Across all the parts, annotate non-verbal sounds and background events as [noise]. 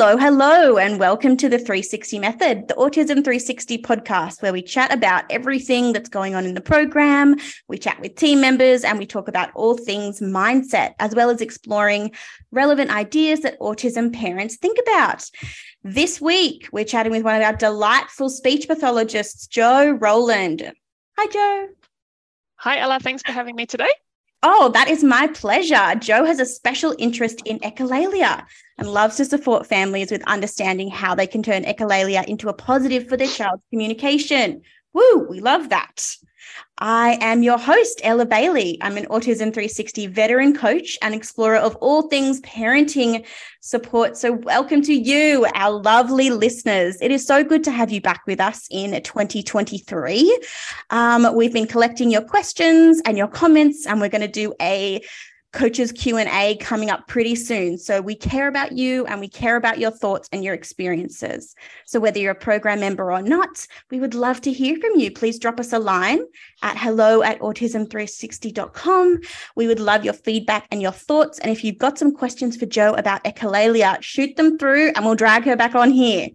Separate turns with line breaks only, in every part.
Hello, hello, and welcome to the 360 Method, the Autism 360 podcast, where we chat about everything that's going on in the program. We chat with team members and we talk about all things mindset, as well as exploring relevant ideas that autism parents think about. This week, we're chatting with one of our delightful speech pathologists, Jo Roland. Hi, Jo.
Hi, Ella. Thanks for having me today.
Oh, that is my pleasure. Jo has a special interest in echolalia and loves to support families with understanding how they can turn echolalia into a positive for their child's communication. Woo, we love that. I am your host, Ella Bailey. I'm an Autism 360 veteran coach and explorer of all things parenting support. So, welcome to you, our lovely listeners. It is so good to have you back with us in 2023. Um, we've been collecting your questions and your comments, and we're going to do a coaches q&a coming up pretty soon. So we care about you and we care about your thoughts and your experiences. So whether you're a program member or not we would love to hear from you. Please drop us a line at hello at autism360.com we would love your feedback and your thoughts. And if you've got some questions for jo about echolalia shoot them through and we'll drag her back on here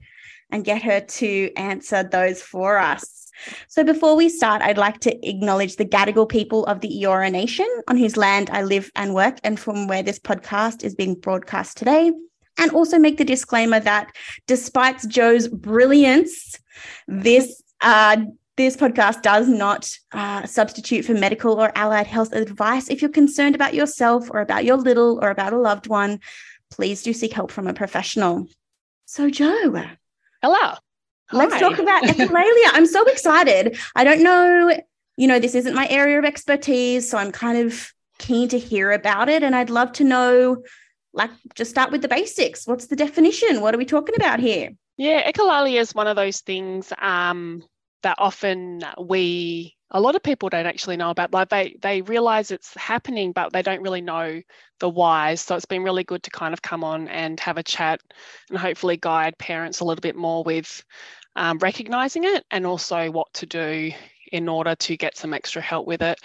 and get her to answer those for us so before we start, I'd like to acknowledge the Gadigal people of the Eora Nation, on whose land I live and work, and from where this podcast is being broadcast today. And also make the disclaimer that despite Jo's brilliance, this uh, this podcast does not uh, substitute for medical or allied health advice. If you're concerned about yourself or about your little or about a loved one, please do seek help from a professional. So, Jo.
Hello.
Let's talk about [laughs] echolalia. I'm so excited. I don't know, you know, this isn't my area of expertise, so I'm kind of keen to hear about it. And I'd love to know, like, just start with the basics. What's the definition? What are we talking about here?
Yeah, echolalia is one of those things um, that often we a lot of people don't actually know about like they they realize it's happening but they don't really know the whys so it's been really good to kind of come on and have a chat and hopefully guide parents a little bit more with um, recognizing it and also what to do in order to get some extra help with it.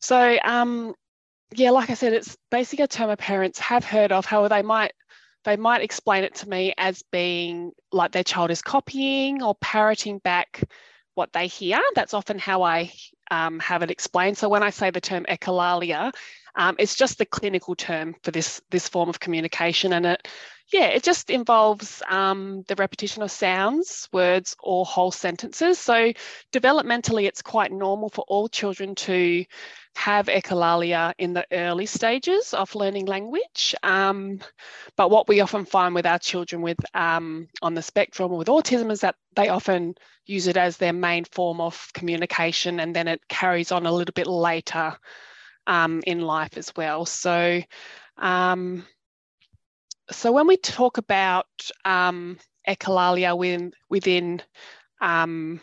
So um, yeah like i said it's basically a term parents have heard of. However they might they might explain it to me as being like their child is copying or parroting back what they hear. That's often how I um, have it explained. So when I say the term echolalia, um, it's just the clinical term for this this form of communication, and it yeah it just involves um, the repetition of sounds, words, or whole sentences. So developmentally, it's quite normal for all children to have echolalia in the early stages of learning language. Um, but what we often find with our children with um, on the spectrum or with autism is that they often use it as their main form of communication and then it carries on a little bit later um, in life as well. So, um, so when we talk about um, echolalia within, within um,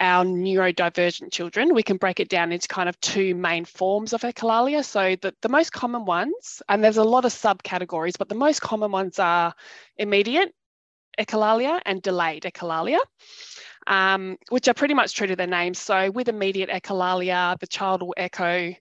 our neurodivergent children, we can break it down into kind of two main forms of echolalia. So the, the most common ones, and there's a lot of subcategories, but the most common ones are immediate echolalia and delayed echolalia, um, which are pretty much true to their names. So with immediate echolalia, the child will echo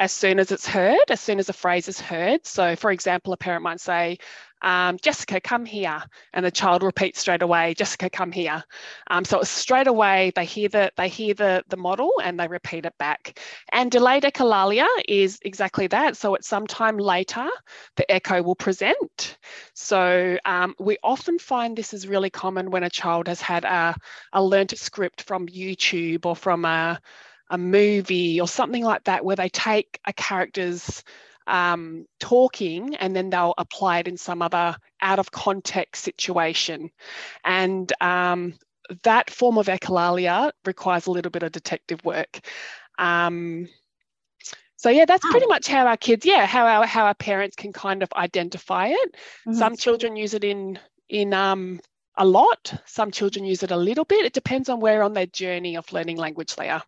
as soon as it's heard, as soon as a phrase is heard. So for example, a parent might say, um, Jessica, come here. And the child repeats straight away, Jessica, come here. Um, so it's straight away, they hear the they hear the, the model and they repeat it back. And delayed echolalia is exactly that. So at some time later, the echo will present. So um, we often find this is really common when a child has had a, a learnt script from YouTube or from a, a movie or something like that, where they take a character's um, talking and then they'll apply it in some other out of context situation. And um, that form of echolalia requires a little bit of detective work. Um, so yeah, that's pretty much how our kids, yeah, how our how our parents can kind of identify it. Mm-hmm. Some children use it in in um, a lot. Some children use it a little bit. It depends on where on their journey of learning language they are.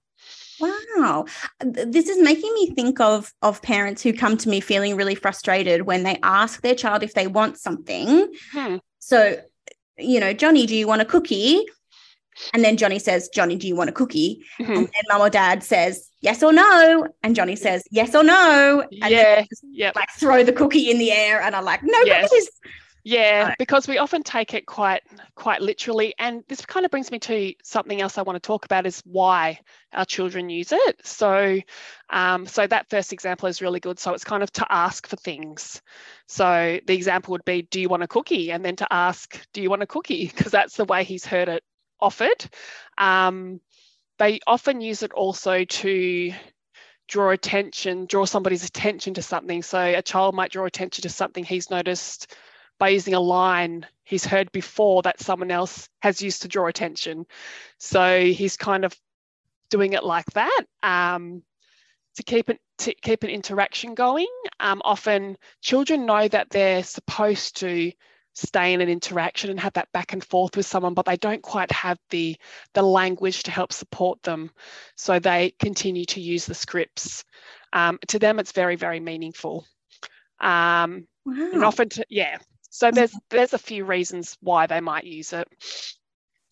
Wow. This is making me think of of parents who come to me feeling really frustrated when they ask their child if they want something. Hmm. So, you know, Johnny, do you want a cookie? And then Johnny says, Johnny, do you want a cookie? Mm-hmm. And then mom or dad says, yes or no. And Johnny says, yes or no. And
yeah. Yeah.
Like throw the cookie in the air. And I'm like, no yes. cookies.
Yeah, because we often take it quite quite literally, and this kind of brings me to something else I want to talk about is why our children use it. So, um, so that first example is really good. So it's kind of to ask for things. So the example would be, "Do you want a cookie?" and then to ask, "Do you want a cookie?" [laughs] Because that's the way he's heard it offered. Um, they often use it also to draw attention, draw somebody's attention to something. So a child might draw attention to something he's noticed by using a line he's heard before that someone else has used to draw attention. So he's kind of doing it like that um, to keep it to keep an interaction going. Um, often children know that they're supposed to stay in an interaction and have that back and forth with someone, but they don't quite have the the language to help support them. So they continue to use the scripts. Um, to them, it's very very meaningful. Um, wow. And often, to, yeah, so there's there's a few reasons why they might use it.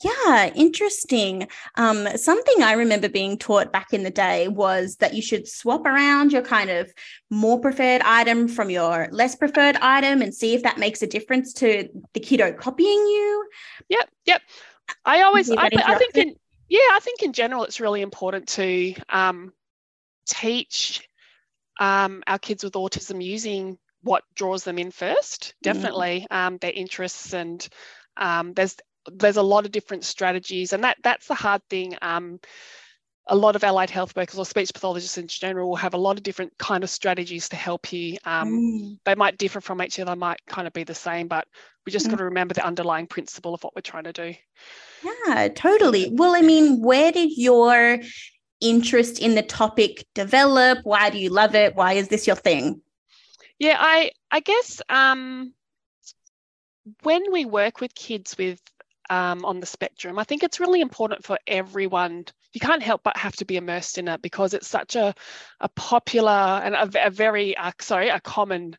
Yeah, interesting. Um, something I remember being taught back in the day was that you should swap around your kind of more preferred item from your less preferred item and see if that makes a difference to the kiddo copying you.
Yep, yep. I always, I, I, think in, yeah, I think in general it's really important to um, teach um, our kids with autism using what draws them in first mm. definitely mm. um, their interests and um, there's there's a lot of different strategies and that that's the hard thing um, a lot of allied health workers or speech pathologists in general will have a lot of different kind of strategies to help you um, mm. they might differ from each other might kind of be the same but we just mm. got to remember the underlying principle of what we're trying to do
yeah totally well i mean where did your interest in the topic develop why do you love it why is this your thing
yeah, I I guess um, when we work with kids with um, on the spectrum, I think it's really important for everyone. You can't help but have to be immersed in it because it's such a a popular and a, a very uh, sorry a common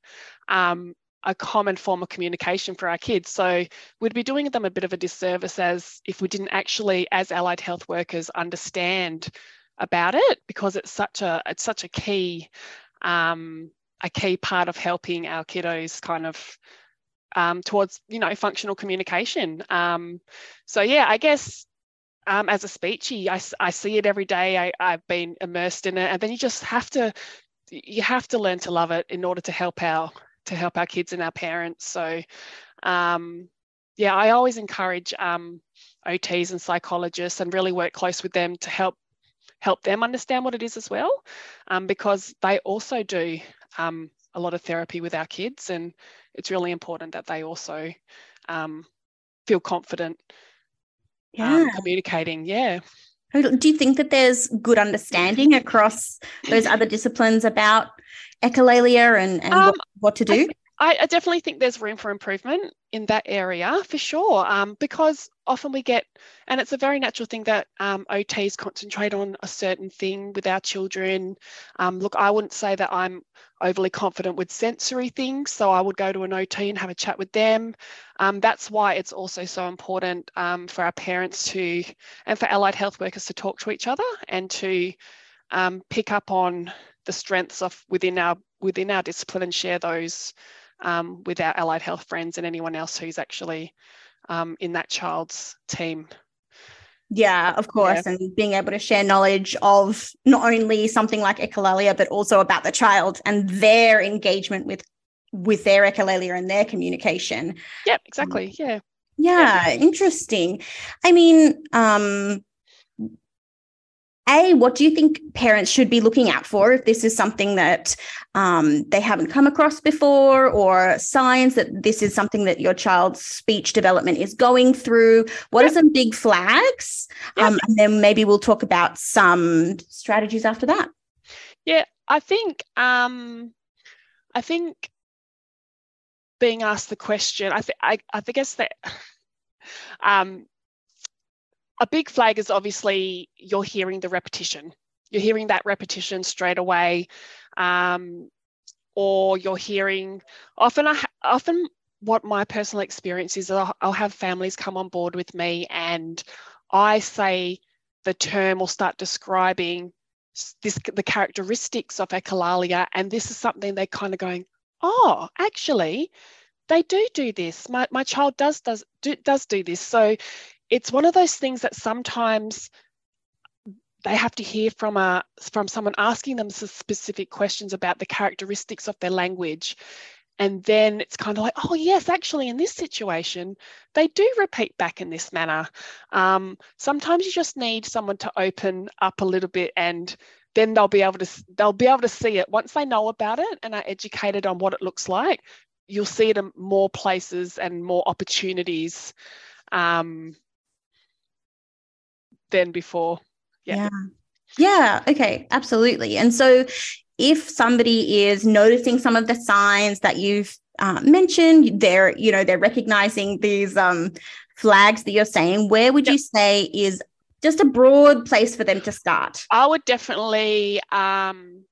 um, a common form of communication for our kids. So we'd be doing them a bit of a disservice as if we didn't actually, as allied health workers, understand about it because it's such a it's such a key um, a key part of helping our kiddos kind of um, towards you know functional communication. Um, so yeah, I guess um, as a speechie, I, I see it every day. I, I've been immersed in it, and then you just have to you have to learn to love it in order to help our to help our kids and our parents. So um, yeah, I always encourage um, OTs and psychologists and really work close with them to help help them understand what it is as well, um, because they also do um, a lot of therapy with our kids, and it's really important that they also um, feel confident um, yeah. communicating. Yeah.
Do you think that there's good understanding across those other disciplines about echolalia and, and what, um, what, to do?
I, I, definitely think there's room for improvement in that area for sure, um, because often we get, and it's a very natural thing that um, OTs concentrate on a certain thing with our children. Um, look, I wouldn't say that I'm overly confident with sensory things, so I would go to an OT and have a chat with them. Um, that's why it's also so important um, for our parents to, and for allied health workers to talk to each other and to um, pick up on the strengths of within our within our discipline and share those um, with our allied health friends and anyone else who's actually um, in that child's team.
Yeah, of course. Yeah. And being able to share knowledge of not only something like echolalia, but also about the child and their engagement with with their echolalia and their communication.
Yep, exactly. Um, yeah.
Yeah, yeah. interesting. I mean, um, a, what do you think parents should be looking out for if this is something that um, they haven't come across before, or signs that this is something that your child's speech development is going through? What yep. are some big flags? Yep. Um, and then maybe we'll talk about some strategies after that.
Yeah, I think um, I think being asked the question, I think I, I guess that [sighs] um, a big flag is obviously you're hearing the repetition. You're hearing that repetition straight away, um, or you're hearing often. I, often, what my personal experience is, I'll, I'll have families come on board with me, and I say the term or start describing this the characteristics of echolalia, and this is something they're kind of going, oh, actually, they do do this. My, my child does does do, does do this. So it's one of those things that sometimes they have to hear from a from someone asking them specific questions about the characteristics of their language. And then it's kind of like oh yes actually in this situation they do repeat back in this manner. Um, sometimes you just need someone to open up a little bit and then they'll be able to they'll be able to see it. Once they know about it and are educated on what it looks like you'll see it in more places and more opportunities. Um, than before
yeah. yeah yeah okay absolutely and so if somebody is noticing some of the signs that you've uh, mentioned, they're you know they're recognizing these um, flags that you're saying. Where would yep. you say is just a broad place for them to start?
I would definitely, um,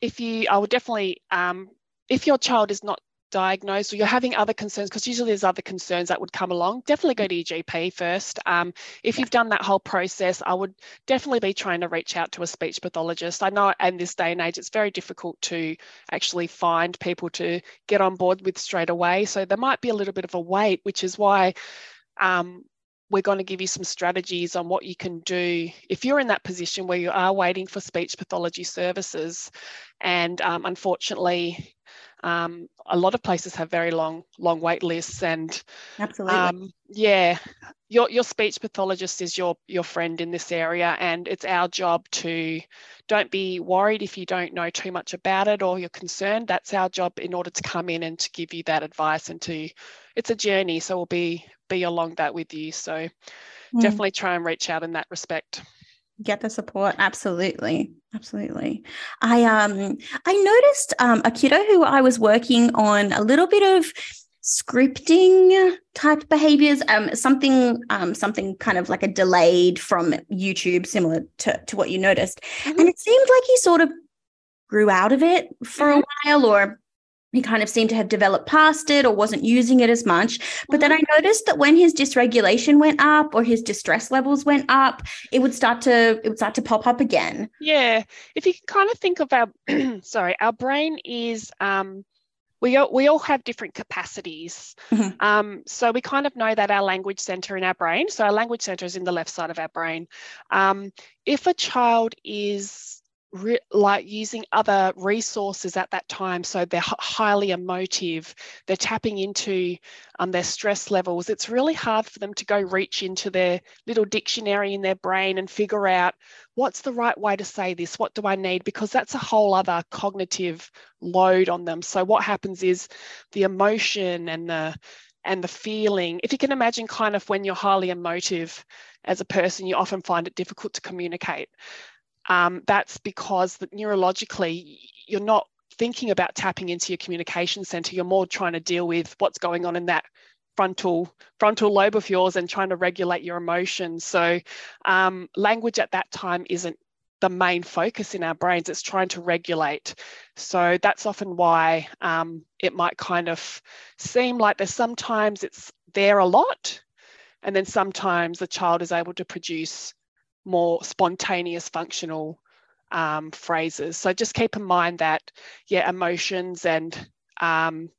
if you, I would definitely, um, if your child is not diagnosed or you're having other concerns, because usually there's other concerns that would come along, definitely go to your GP first. Um, if you've done that whole process, I would definitely be trying to reach out to a speech pathologist. I know in this day and age, it's very difficult to actually find people to get on board with straight away. So there might be a little bit of a wait, which is why um, we're going to give you some strategies on what you can do if you're in that position where you are waiting for speech pathology services. And um, unfortunately, um, a lot of places have very long long wait lists and
absolutely um,
yeah your your speech pathologist is your your friend in this area and it's our job to don't be worried if you don't know too much about it or you're concerned that's our job in order to come in and to give you that advice and to it's a journey so we'll be be along that with you so mm. definitely try and reach out in that respect
get the support absolutely absolutely i um i noticed um a kiddo who i was working on a little bit of scripting type behaviors um something um something kind of like a delayed from youtube similar to, to what you noticed mm-hmm. and it seemed like he sort of grew out of it for mm-hmm. a while or he kind of seemed to have developed past it or wasn't using it as much. But then I mm-hmm. noticed that when his dysregulation went up or his distress levels went up, it would start to it would start to pop up again.
Yeah, if you can kind of think of our [clears throat] sorry, our brain is um, we all, we all have different capacities. Mm-hmm. Um, so we kind of know that our language center in our brain. So our language center is in the left side of our brain. Um, if a child is re- like using other resources at that time. So they're h- highly emotive, they're tapping into um, their stress levels. It's really hard for them to go reach into their little dictionary in their brain and figure out what's the right way to say this? What do I need? Because that's a whole other cognitive load on them. So what happens is the emotion and the and the feeling. If you can imagine, kind of when you're highly emotive as a person, you often find it difficult to communicate um, that's because that neurologically you're not thinking about tapping into your communication center. You're more trying to deal with what's going on in that frontal frontal lobe of yours and trying to regulate your emotions. So um, language at that time isn't the main focus in our brains. It's trying to regulate. So that's often why um, it might kind of seem like there's sometimes it's there a lot, and then sometimes the child is able to produce more spontaneous functional um, phrases. So just keep in mind that, yeah, emotions and um,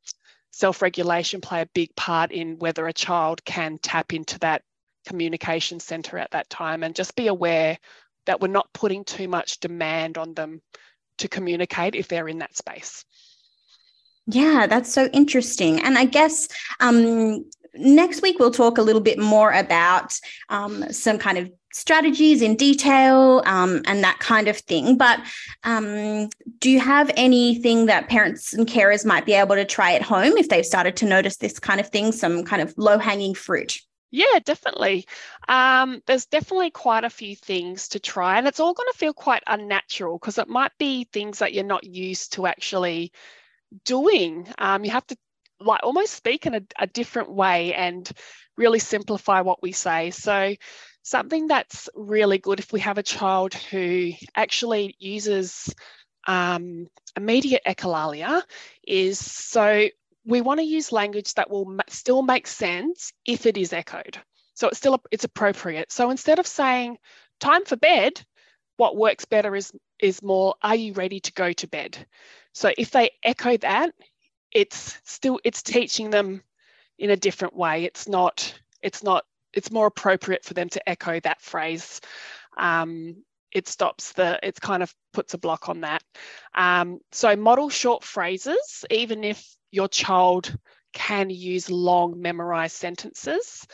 self regulation play a big part in whether a child can tap into that communication center at that time. And just be aware that we're not putting too much demand on them to communicate if they're in that space.
Yeah, that's so interesting. And I guess um, next week we'll talk a little bit more about um, some kind of strategies in detail um, and that kind of thing. But um, do you have anything that parents and carers might be able to try at home if they've started to notice this kind of thing, some kind of low hanging fruit?
Yeah, definitely. Um, there's definitely quite a few things to try, and it's all going to feel quite unnatural because it might be things that you're not used to actually doing. Um, you have to like almost speak in a, a different way and really simplify what we say. So something that's really good if we have a child who actually uses um, immediate echolalia is so we want to use language that will still make sense if it is echoed. So it's still it's appropriate. So instead of saying time for bed, what works better is is more are you ready to go to bed? So if they echo that, it's still it's teaching them in a different way. It's not it's not it's more appropriate for them to echo that phrase. Um, it stops the it kind of puts a block on that. Um, so model short phrases, even if your child can use long memorized sentences.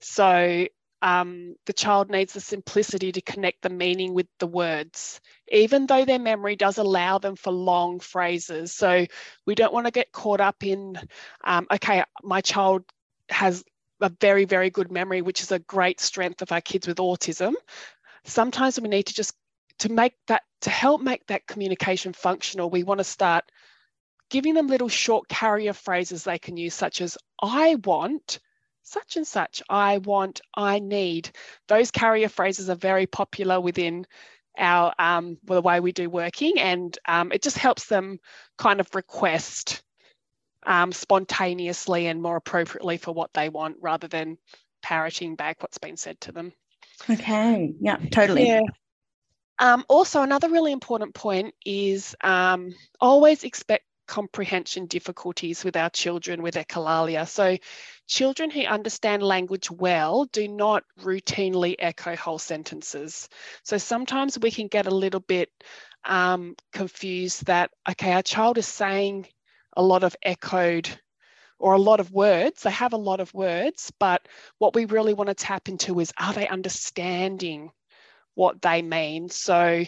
So um, the child needs the simplicity to connect the meaning with the words, even though their memory does allow them for long phrases. So we don't want to get caught up in, um, okay, my child has a very, very good memory, which is a great strength of our kids with autism. Sometimes we need to just to make that to help make that communication functional, we want to start giving them little short carrier phrases they can use, such as I want such and such, I want, I need. Those carrier phrases are very popular within our um, the way we do working, and um, it just helps them kind of request um, spontaneously and more appropriately for what they want, rather than parroting back what's been said to them.
Okay. Yeah. Totally.
Yeah. Um, also, another really important point is um, always expect comprehension difficulties with our children with echolalia. So, children who understand language well do not routinely echo whole sentences. So, sometimes we can get a little bit um, confused that, okay, our child is saying a lot of echoed or a lot of words. They have a lot of words, but what we really want to tap into is are they understanding what they mean? So,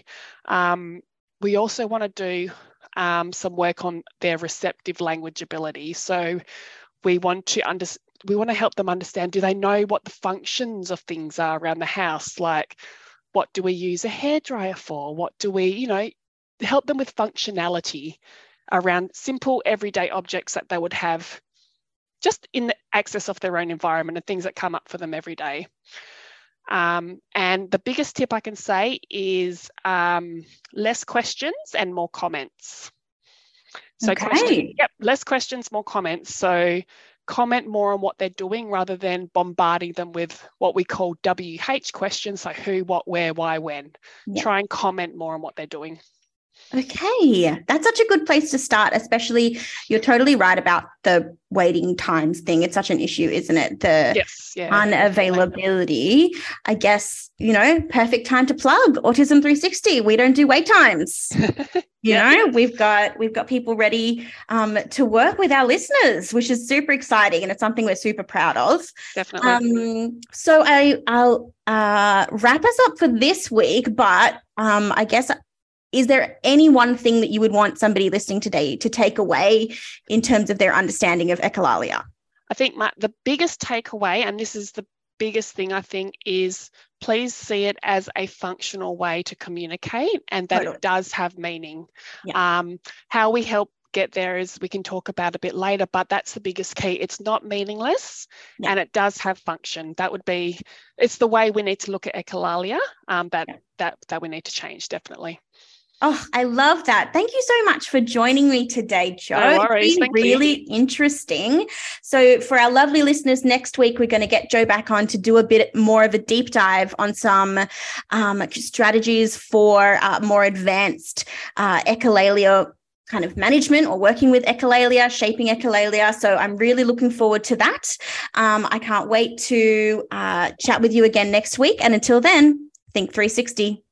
um, we also want to do um, some work on their receptive language ability. So we want to under, we want to help them understand do they know what the functions of things are around the house like what do we use a hairdryer for what do we you know help them with functionality around simple everyday objects that they would have just in the access of their own environment and things that come up for them every day um, and the biggest tip I can say is um, less questions and more comments. So,
okay.
question, yep, less questions, more comments. So, comment more on what they're doing rather than bombarding them with what we call WH questions, like who, what, where, why, when. Yep. Try and comment more on what they're doing.
Okay, that's such a good place to start, especially you're totally right about the waiting times thing. It's such an issue, isn't it? The
yes, yeah,
unavailability. I guess, you know, perfect time to plug Autism 360. We don't do wait times. [laughs] you yeah. know, we've got we've got people ready um, to work with our listeners, which is super exciting and it's something we're super proud of.
Definitely.
Um, so I I'll uh, wrap us up for this week, but um, I guess is there any one thing that you would want somebody listening today to take away in terms of their understanding of echolalia?
I think my, the biggest takeaway, and this is the biggest thing I think, is please see it as a functional way to communicate and that totally. it does have meaning. Yeah. Um, how we help get there is we can talk about a bit later, but that's the biggest key. It's not meaningless yeah. and it does have function. That would be, it's the way we need to look at echolalia um, that, yeah. that, that we need to change, definitely.
Oh, I love that. Thank you so much for joining me today, Jo.
No worries.
It's really
you.
interesting. So, for our lovely listeners, next week we're going to get Jo back on to do a bit more of a deep dive on some um, strategies for uh, more advanced uh, echolalia kind of management or working with echolalia, shaping echolalia. So I'm really looking forward to that. Um, I can't wait to uh, chat with you again next week. And until then, think 360.